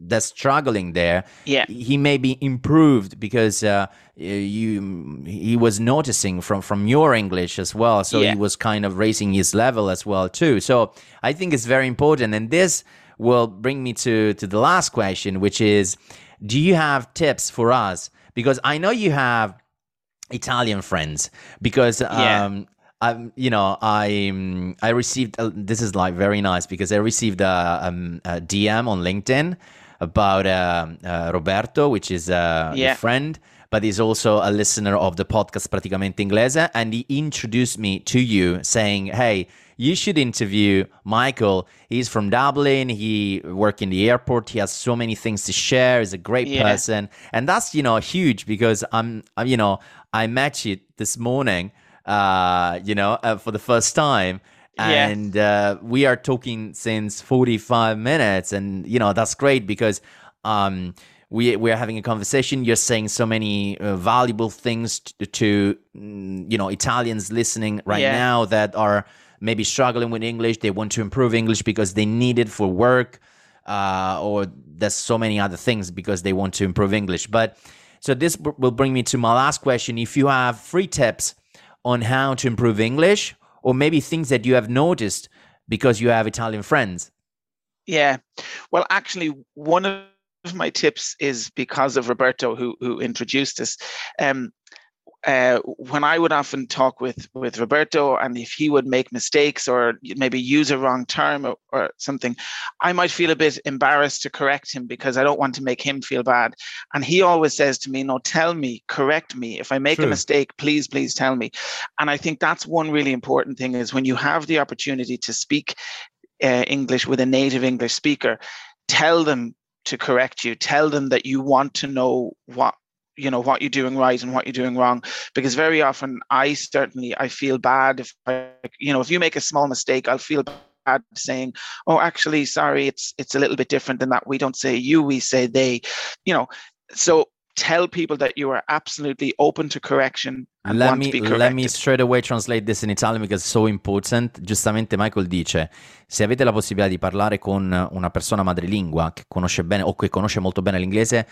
S3: the struggling there,
S2: yeah,
S3: he may be improved because uh, you he was noticing from from your English as well, so yeah. he was kind of raising his level as well too. So I think it's very important, and this will bring me to to the last question, which is, do you have tips for us? Because I know you have Italian friends. Because yeah. um, I'm, you know, I I received uh, this is like very nice because I received a, um, a DM on LinkedIn about uh, uh, Roberto, which is uh, a yeah. friend, but he's also a listener of the podcast Praticamente Inglese, and he introduced me to you, saying, "Hey." you should interview Michael. He's from Dublin. He worked in the airport. He has so many things to share. He's a great yeah. person, and that's you know huge because I'm, I'm you know I met you this morning, uh, you know, uh, for the first time. And uh, we are talking since 45 minutes. And, you know, that's great because um, we we are having a conversation. You're saying so many uh, valuable things to, to, mm, you know Italians listening right yeah. now that are maybe struggling with English, they want to improve English because they need it for work, uh, or there's so many other things because they want to improve English. But so this b- will bring me to my last question. If you have free tips on how to improve English, or maybe things that you have noticed because you have Italian friends.
S2: Yeah, well, actually, one of my tips is because of Roberto, who who introduced us. Um, uh, when I would often talk with with Roberto, and if he would make mistakes or maybe use a wrong term or, or, something, I might feel a bit embarrassed to correct him because I don't want to make him feel bad. And he always says to me, "No, tell me, correct me. If I make True. a mistake, please, please tell me." And I think that's one really important thing is when you have the opportunity to speak uh, English with a native English speaker, tell them to correct you. Tell them that you want to know what you know what you're doing right and what you're doing wrong. Because very often i certainly i feel bad if i you know if you make a small mistake i'll feel bad saying oh actually sorry it's it's a little bit different than that. We don't say you we say they you know. So tell people that you are absolutely open to correction and
S3: let me. Let me straight away translate this in Italian because it's so important. Giustamente Michael dice, se avete la possibilità di parlare con una persona madrelingua che conosce bene o che conosce molto bene l'inglese,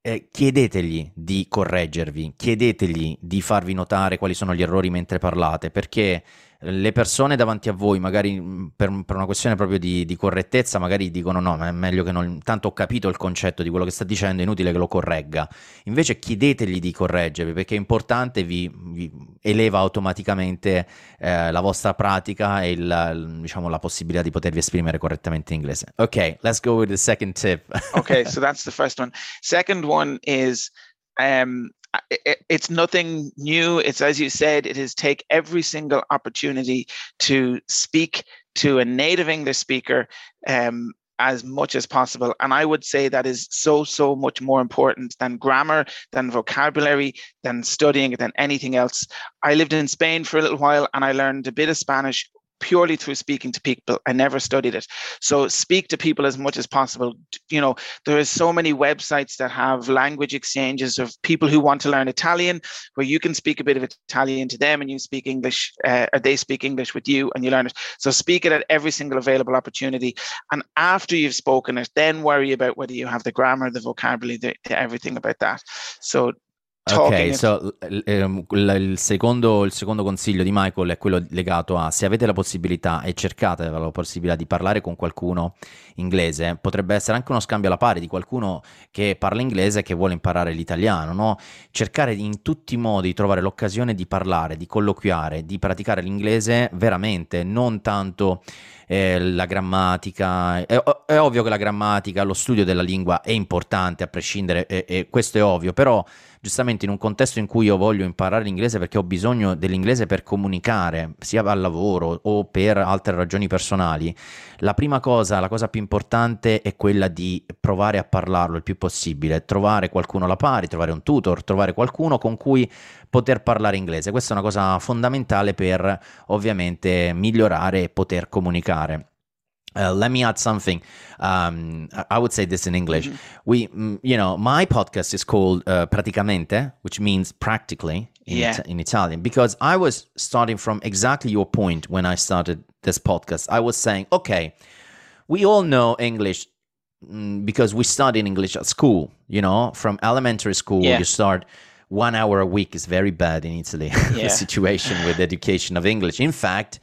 S3: eh, chiedetegli di correggervi, chiedetegli di farvi notare quali sono gli errori mentre parlate, perché le persone davanti a voi, magari mm, per, per una questione proprio di, di, correttezza, magari dicono no, ma è meglio che non... Tanto ho capito il concetto di quello che sta dicendo, è inutile che lo corregga. Invece chiedetegli di correggervi perché è importante, vi, vi eleva automaticamente eh, la vostra pratica e il, diciamo, la possibilità di potervi esprimere correttamente in inglese. Ok, let's go with the second tip.
S2: okay, so that's the first one. Second one is... Um, it, it's nothing new. It's as you said, it is take every single opportunity to speak to a native English speaker um, as much as possible. And I would say that is so, so much more important than grammar, than vocabulary, than studying, than anything else. I lived in Spain for a little while and I learned a bit of Spanish purely through speaking to people. I never studied it. So speak to people as much as possible. You know, there is so many websites that have language exchanges of people who want to learn Italian, where you can speak a bit of Italian to them and you speak English, uh, or they speak English with you and you learn it. So speak it at every single available opportunity. And after you've spoken it, then worry about whether you have the grammar, the vocabulary, the, everything about that. So
S3: Ok, so, um, il, secondo, il, secondo, consiglio di Michael è quello legato a se avete la possibilità e cercate la possibilità di parlare con qualcuno inglese, potrebbe essere anche uno scambio alla pari di qualcuno che parla inglese e che vuole imparare l'italiano, no? Cercare in tutti i modi di trovare l'occasione di parlare, di colloquiare, di praticare l'inglese veramente, non tanto eh, la grammatica. È, è, ovvio che la grammatica, lo studio della lingua è importante a prescindere, e questo è ovvio, però giustamente in un contesto in cui io voglio imparare l'inglese perché ho bisogno dell'inglese per comunicare, sia al lavoro o per altre ragioni personali, la prima cosa, la cosa più importante è quella di provare a parlarlo il più possibile, trovare qualcuno alla pari, trovare un tutor, trovare qualcuno con cui poter parlare inglese. Questa è una cosa fondamentale per ovviamente migliorare e poter comunicare. Uh, let me add something. Um, I would say this in English. Mm-hmm. We, mm, you know, my podcast is called uh, Praticamente, which means practically in, yeah. it- in Italian, because I was starting from exactly your point when I started this podcast. I was saying, okay, we all know English mm, because we study English at school. You know, from elementary school, yeah. you start one hour a week is very bad in Italy. Yeah. the situation with education of English. In fact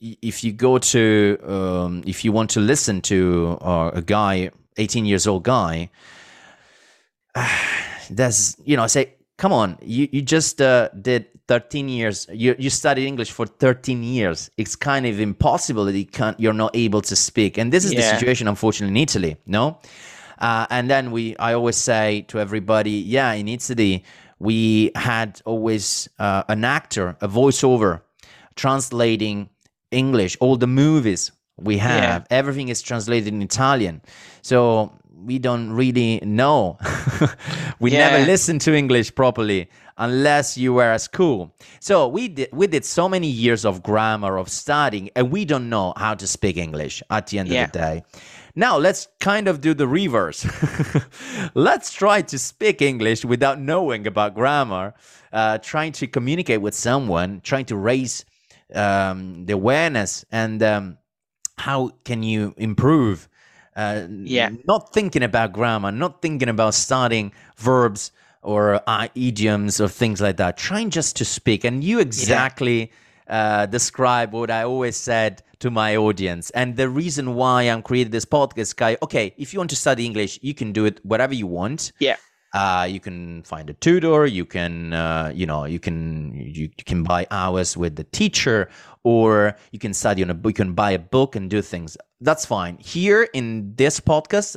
S3: if you go to um, if you want to listen to uh, a guy 18 years old guy uh, there's you know say come on you, you just uh, did 13 years you, you studied english for 13 years. It's kind of impossible that you can't you're not able to speak. And this is yeah. the situation unfortunately in italy no? Uh, and then we i always say to everybody yeah in italy we had always uh, an actor a voiceover translating English. All the movies we have, yeah. everything is translated in Italian. So we don't really know. we yeah. never listen to English properly unless you were at school. So we did we did so many years of grammar of studying and we don't know how to speak English at the end yeah. of the day. Now let's kind of do the reverse. let's try to speak English without knowing about grammar, uh, trying to communicate with someone, trying to raise um, the awareness and um, how can you improve? Uh,
S2: yeah.
S3: not thinking about grammar not thinking about starting verbs or uh, idioms or things like that. Trying just to speak. And you exactly yeah. uh, describe what i always said to my audience. And the reason why i'm creating this podcast guy okay if you want to study english you can do it whatever you want.
S2: Yeah
S3: uh, you can find a tutor. You can, uh, you know, you can you, you, can buy hours with the teacher, or you can study on a book. You can buy a book and do things. That's fine. Here in this podcast,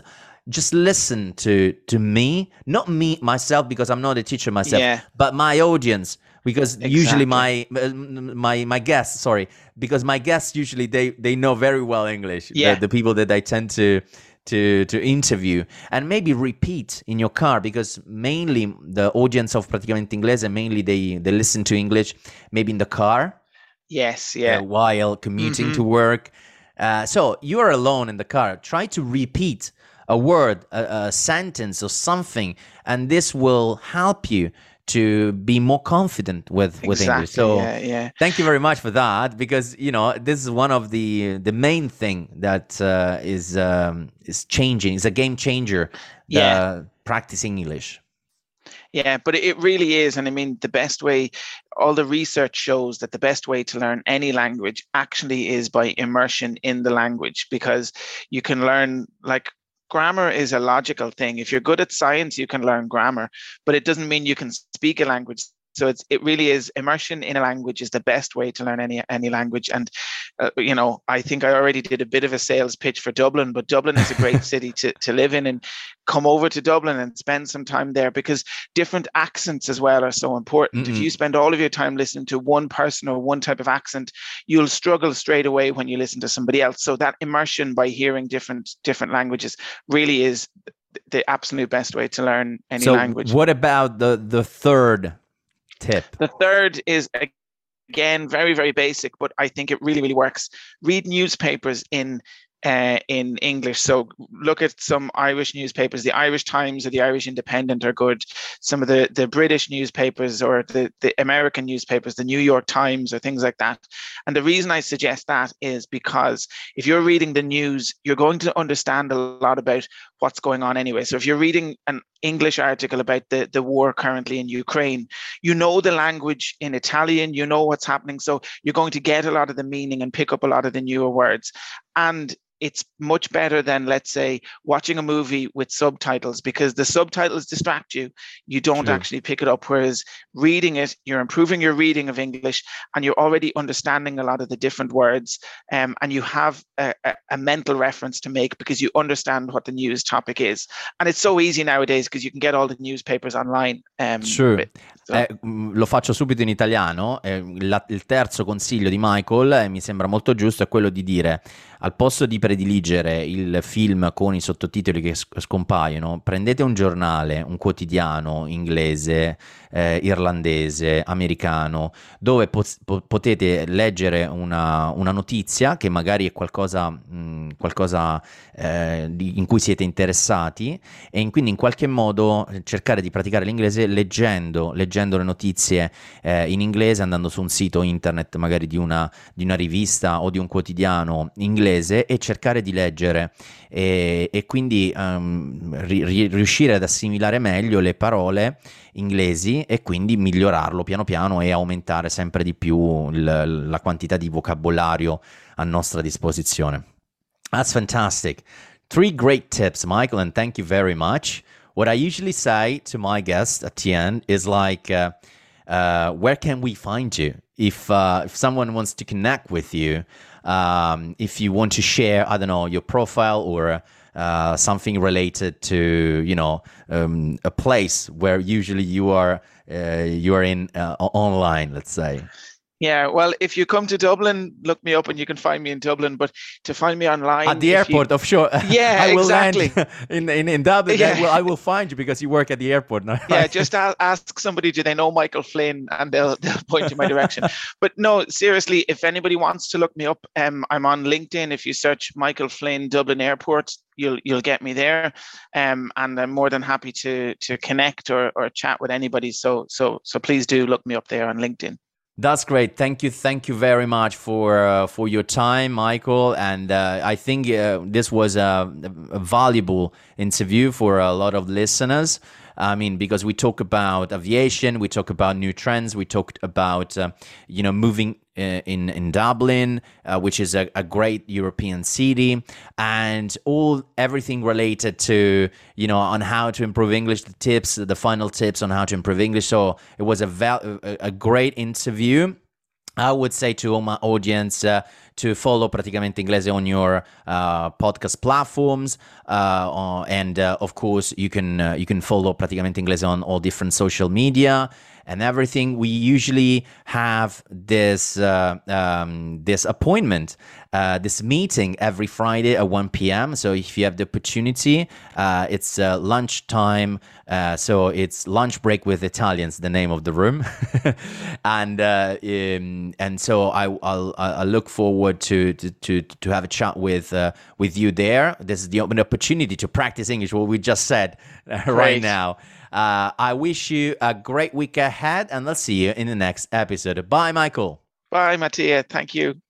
S3: just listen to to me, not me myself because I'm not a teacher myself, yeah. but my audience because exactly. usually my my my guests sorry because my guests usually they they know very well english yeah. the, the people that i tend to to to interview and maybe repeat in your car because mainly the audience of praticamente inglese mainly they they listen to english maybe in the car.
S2: Yes yeah. uh,
S3: while commuting mm-hmm. to work. Uh, so you are alone in the car. Try to repeat a word a, a sentence or something and this will help you to be more confident with with exactly, English. So
S2: yeah, yeah.
S3: thank you very much for that because you know this is one of the the main thing that uh, is um, is changing. It's a game changer.
S2: Yeah,
S3: practicing English.
S2: Yeah, but it really is. And I mean, the best way, all the research shows that the best way to learn any language actually is by immersion in the language because you can learn, like grammar is a logical thing. If you're good at science, you can learn grammar, but it doesn't mean you can speak a language so it's it really is immersion in a language is the best way to learn any any language and uh, you know i think i already did a bit of a sales pitch for dublin but dublin is a great city to, to live in and come over to dublin and spend some time there because different accents as well are so important mm-hmm. if you spend all of your time listening to one person or one type of accent you'll struggle straight away when you listen to somebody else so that immersion by hearing different different languages really is the absolute best way to learn any
S3: so
S2: language.
S3: What about the the third tip?
S2: The third is again very very basic, but I think it really really works. Read newspapers in uh, in English. So look at some Irish newspapers. The Irish Times or the Irish Independent are good. Some of the, the British newspapers or the, the American newspapers, the New York Times or things like that. And the reason I suggest that is because if you're reading the news, you're going to understand a lot about what's going on anyway. So if you're reading an English article about the, the war currently in Ukraine, you know the language in Italian, you know what's happening. So you're going to get a lot of the meaning and pick up a lot of the newer words. And it's much better than let's say watching a movie with subtitles because the subtitles distract you you don't True. actually pick it up whereas reading it you're improving your reading of english and you're already understanding a lot of the different words um, and you have a, a, a, mental reference to make because you understand what the news topic is and it's so easy nowadays because you can get all the newspapers online
S3: um, True. So. Eh, mm, lo faccio subito in italiano eh, la, il terzo consiglio di Michael eh, mi sembra molto giusto è quello di dire al posto di prediligere il film con i sottotitoli che scompaiono, prendete un giornale, un quotidiano inglese, eh, irlandese, americano, dove po- potete leggere una, una, notizia che magari è qualcosa, mh, qualcosa eh, in cui siete interessati e in, quindi in qualche modo cercare di praticare l'inglese leggendo, leggendo le notizie eh, in inglese, andando su un sito internet magari di una, di una rivista o di un quotidiano inglese e cercare di leggere e, e quindi um, ri- riuscire ad assimilare meglio le parole inglesi e quindi migliorarlo piano piano e aumentare sempre di più il, la quantità di vocabolario a nostra disposizione. That's fantastic. Three great tips, Michael, and thank you very much. What I usually say to my guests at the end is like, uh, uh, where can we find you? If, uh, if someone wants to connect with you, um, if you want to share, I don't know, your profile or uh, something related to, you know, um, a place where usually you are uh, you are in uh, online, let's say.
S2: Yeah, well, if you come to Dublin, look me up and you can find me in Dublin. But to find me online
S3: at the airport,
S2: you...
S3: of sure.
S2: Yeah,
S3: I will
S2: exactly.
S3: Land in, in in Dublin, yeah. I will, I will find you because you work at the airport now.
S2: yeah, just ask somebody, do they know Michael Flynn, and they'll they'll point you in my direction. but no, seriously, if anybody wants to look me up, um, I'm on LinkedIn. If you search Michael Flynn Dublin Airport, you'll you'll get me there um, and i'm more than happy to to connect or, or chat with anybody so so so please do look me up there on linkedin
S3: that's great. Thank you. Thank you very much for uh, for your time, Michael. And uh, I think uh, this was a, a, valuable interview for a lot of listeners. I mean, because we talk about aviation, we talk about new trends, we talked about uh, you know moving uh, in in Dublin, uh, which is a, a, great European city, and all everything related to you know on how to improve English, the tips, the final tips on how to improve English. So it was a val- a great interview. I would say to all my audience uh, to follow Praticamente Inglese on your uh, podcast platforms, uh, and uh, of course you can uh, you can follow Praticamente Inglese on all different social media and everything. We usually have this uh, um, this appointment, uh, this meeting every Friday at 1 p.m. So if you have the opportunity, uh, it's uh, lunchtime. Uh, so it's lunch break with Italians, the name of the room, and uh, um, and so I I'll, i look forward to, to to to have a chat with with you there. This is the open opportunity to practice English. What we just said right now. Uh, I wish you a great week ahead, and let's see you in the next episode. Bye, Michael.
S2: Bye, Mattia. Thank you.